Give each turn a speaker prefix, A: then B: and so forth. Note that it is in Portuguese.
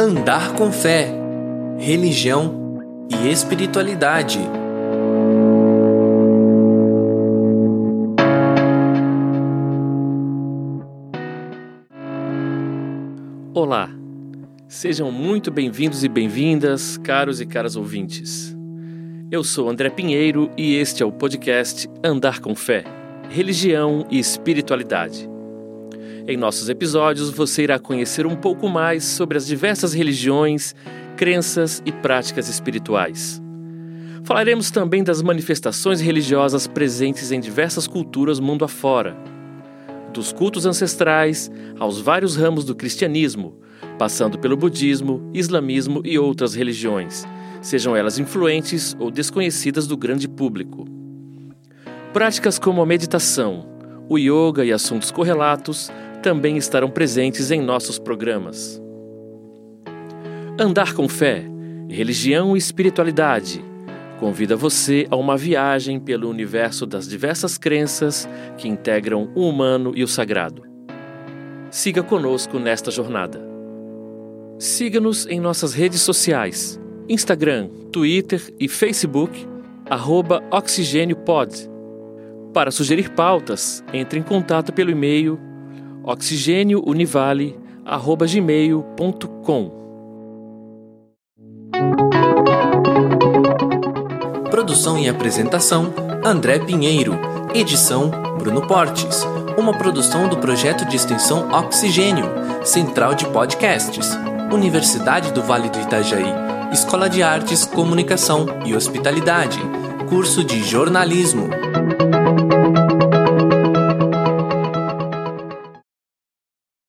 A: Andar com fé, religião e espiritualidade.
B: Olá, sejam muito bem-vindos e bem-vindas, caros e caras ouvintes. Eu sou André Pinheiro e este é o podcast Andar com Fé, Religião e Espiritualidade. Em nossos episódios, você irá conhecer um pouco mais sobre as diversas religiões, crenças e práticas espirituais. Falaremos também das manifestações religiosas presentes em diversas culturas mundo afora, dos cultos ancestrais aos vários ramos do cristianismo, passando pelo budismo, islamismo e outras religiões, sejam elas influentes ou desconhecidas do grande público. Práticas como a meditação, o yoga e assuntos correlatos também estarão presentes em nossos programas. Andar com fé, religião e espiritualidade convida você a uma viagem pelo universo das diversas crenças que integram o humano e o sagrado. Siga conosco nesta jornada. Siga-nos em nossas redes sociais: Instagram, Twitter e Facebook, arroba Oxigênio Para sugerir pautas, entre em contato pelo e-mail oxigêniounivale.gmail.com
A: Produção e apresentação André Pinheiro. Edição Bruno Portes. Uma produção do projeto de extensão Oxigênio Central de Podcasts Universidade do Vale do Itajaí Escola de Artes, Comunicação e Hospitalidade. Curso de Jornalismo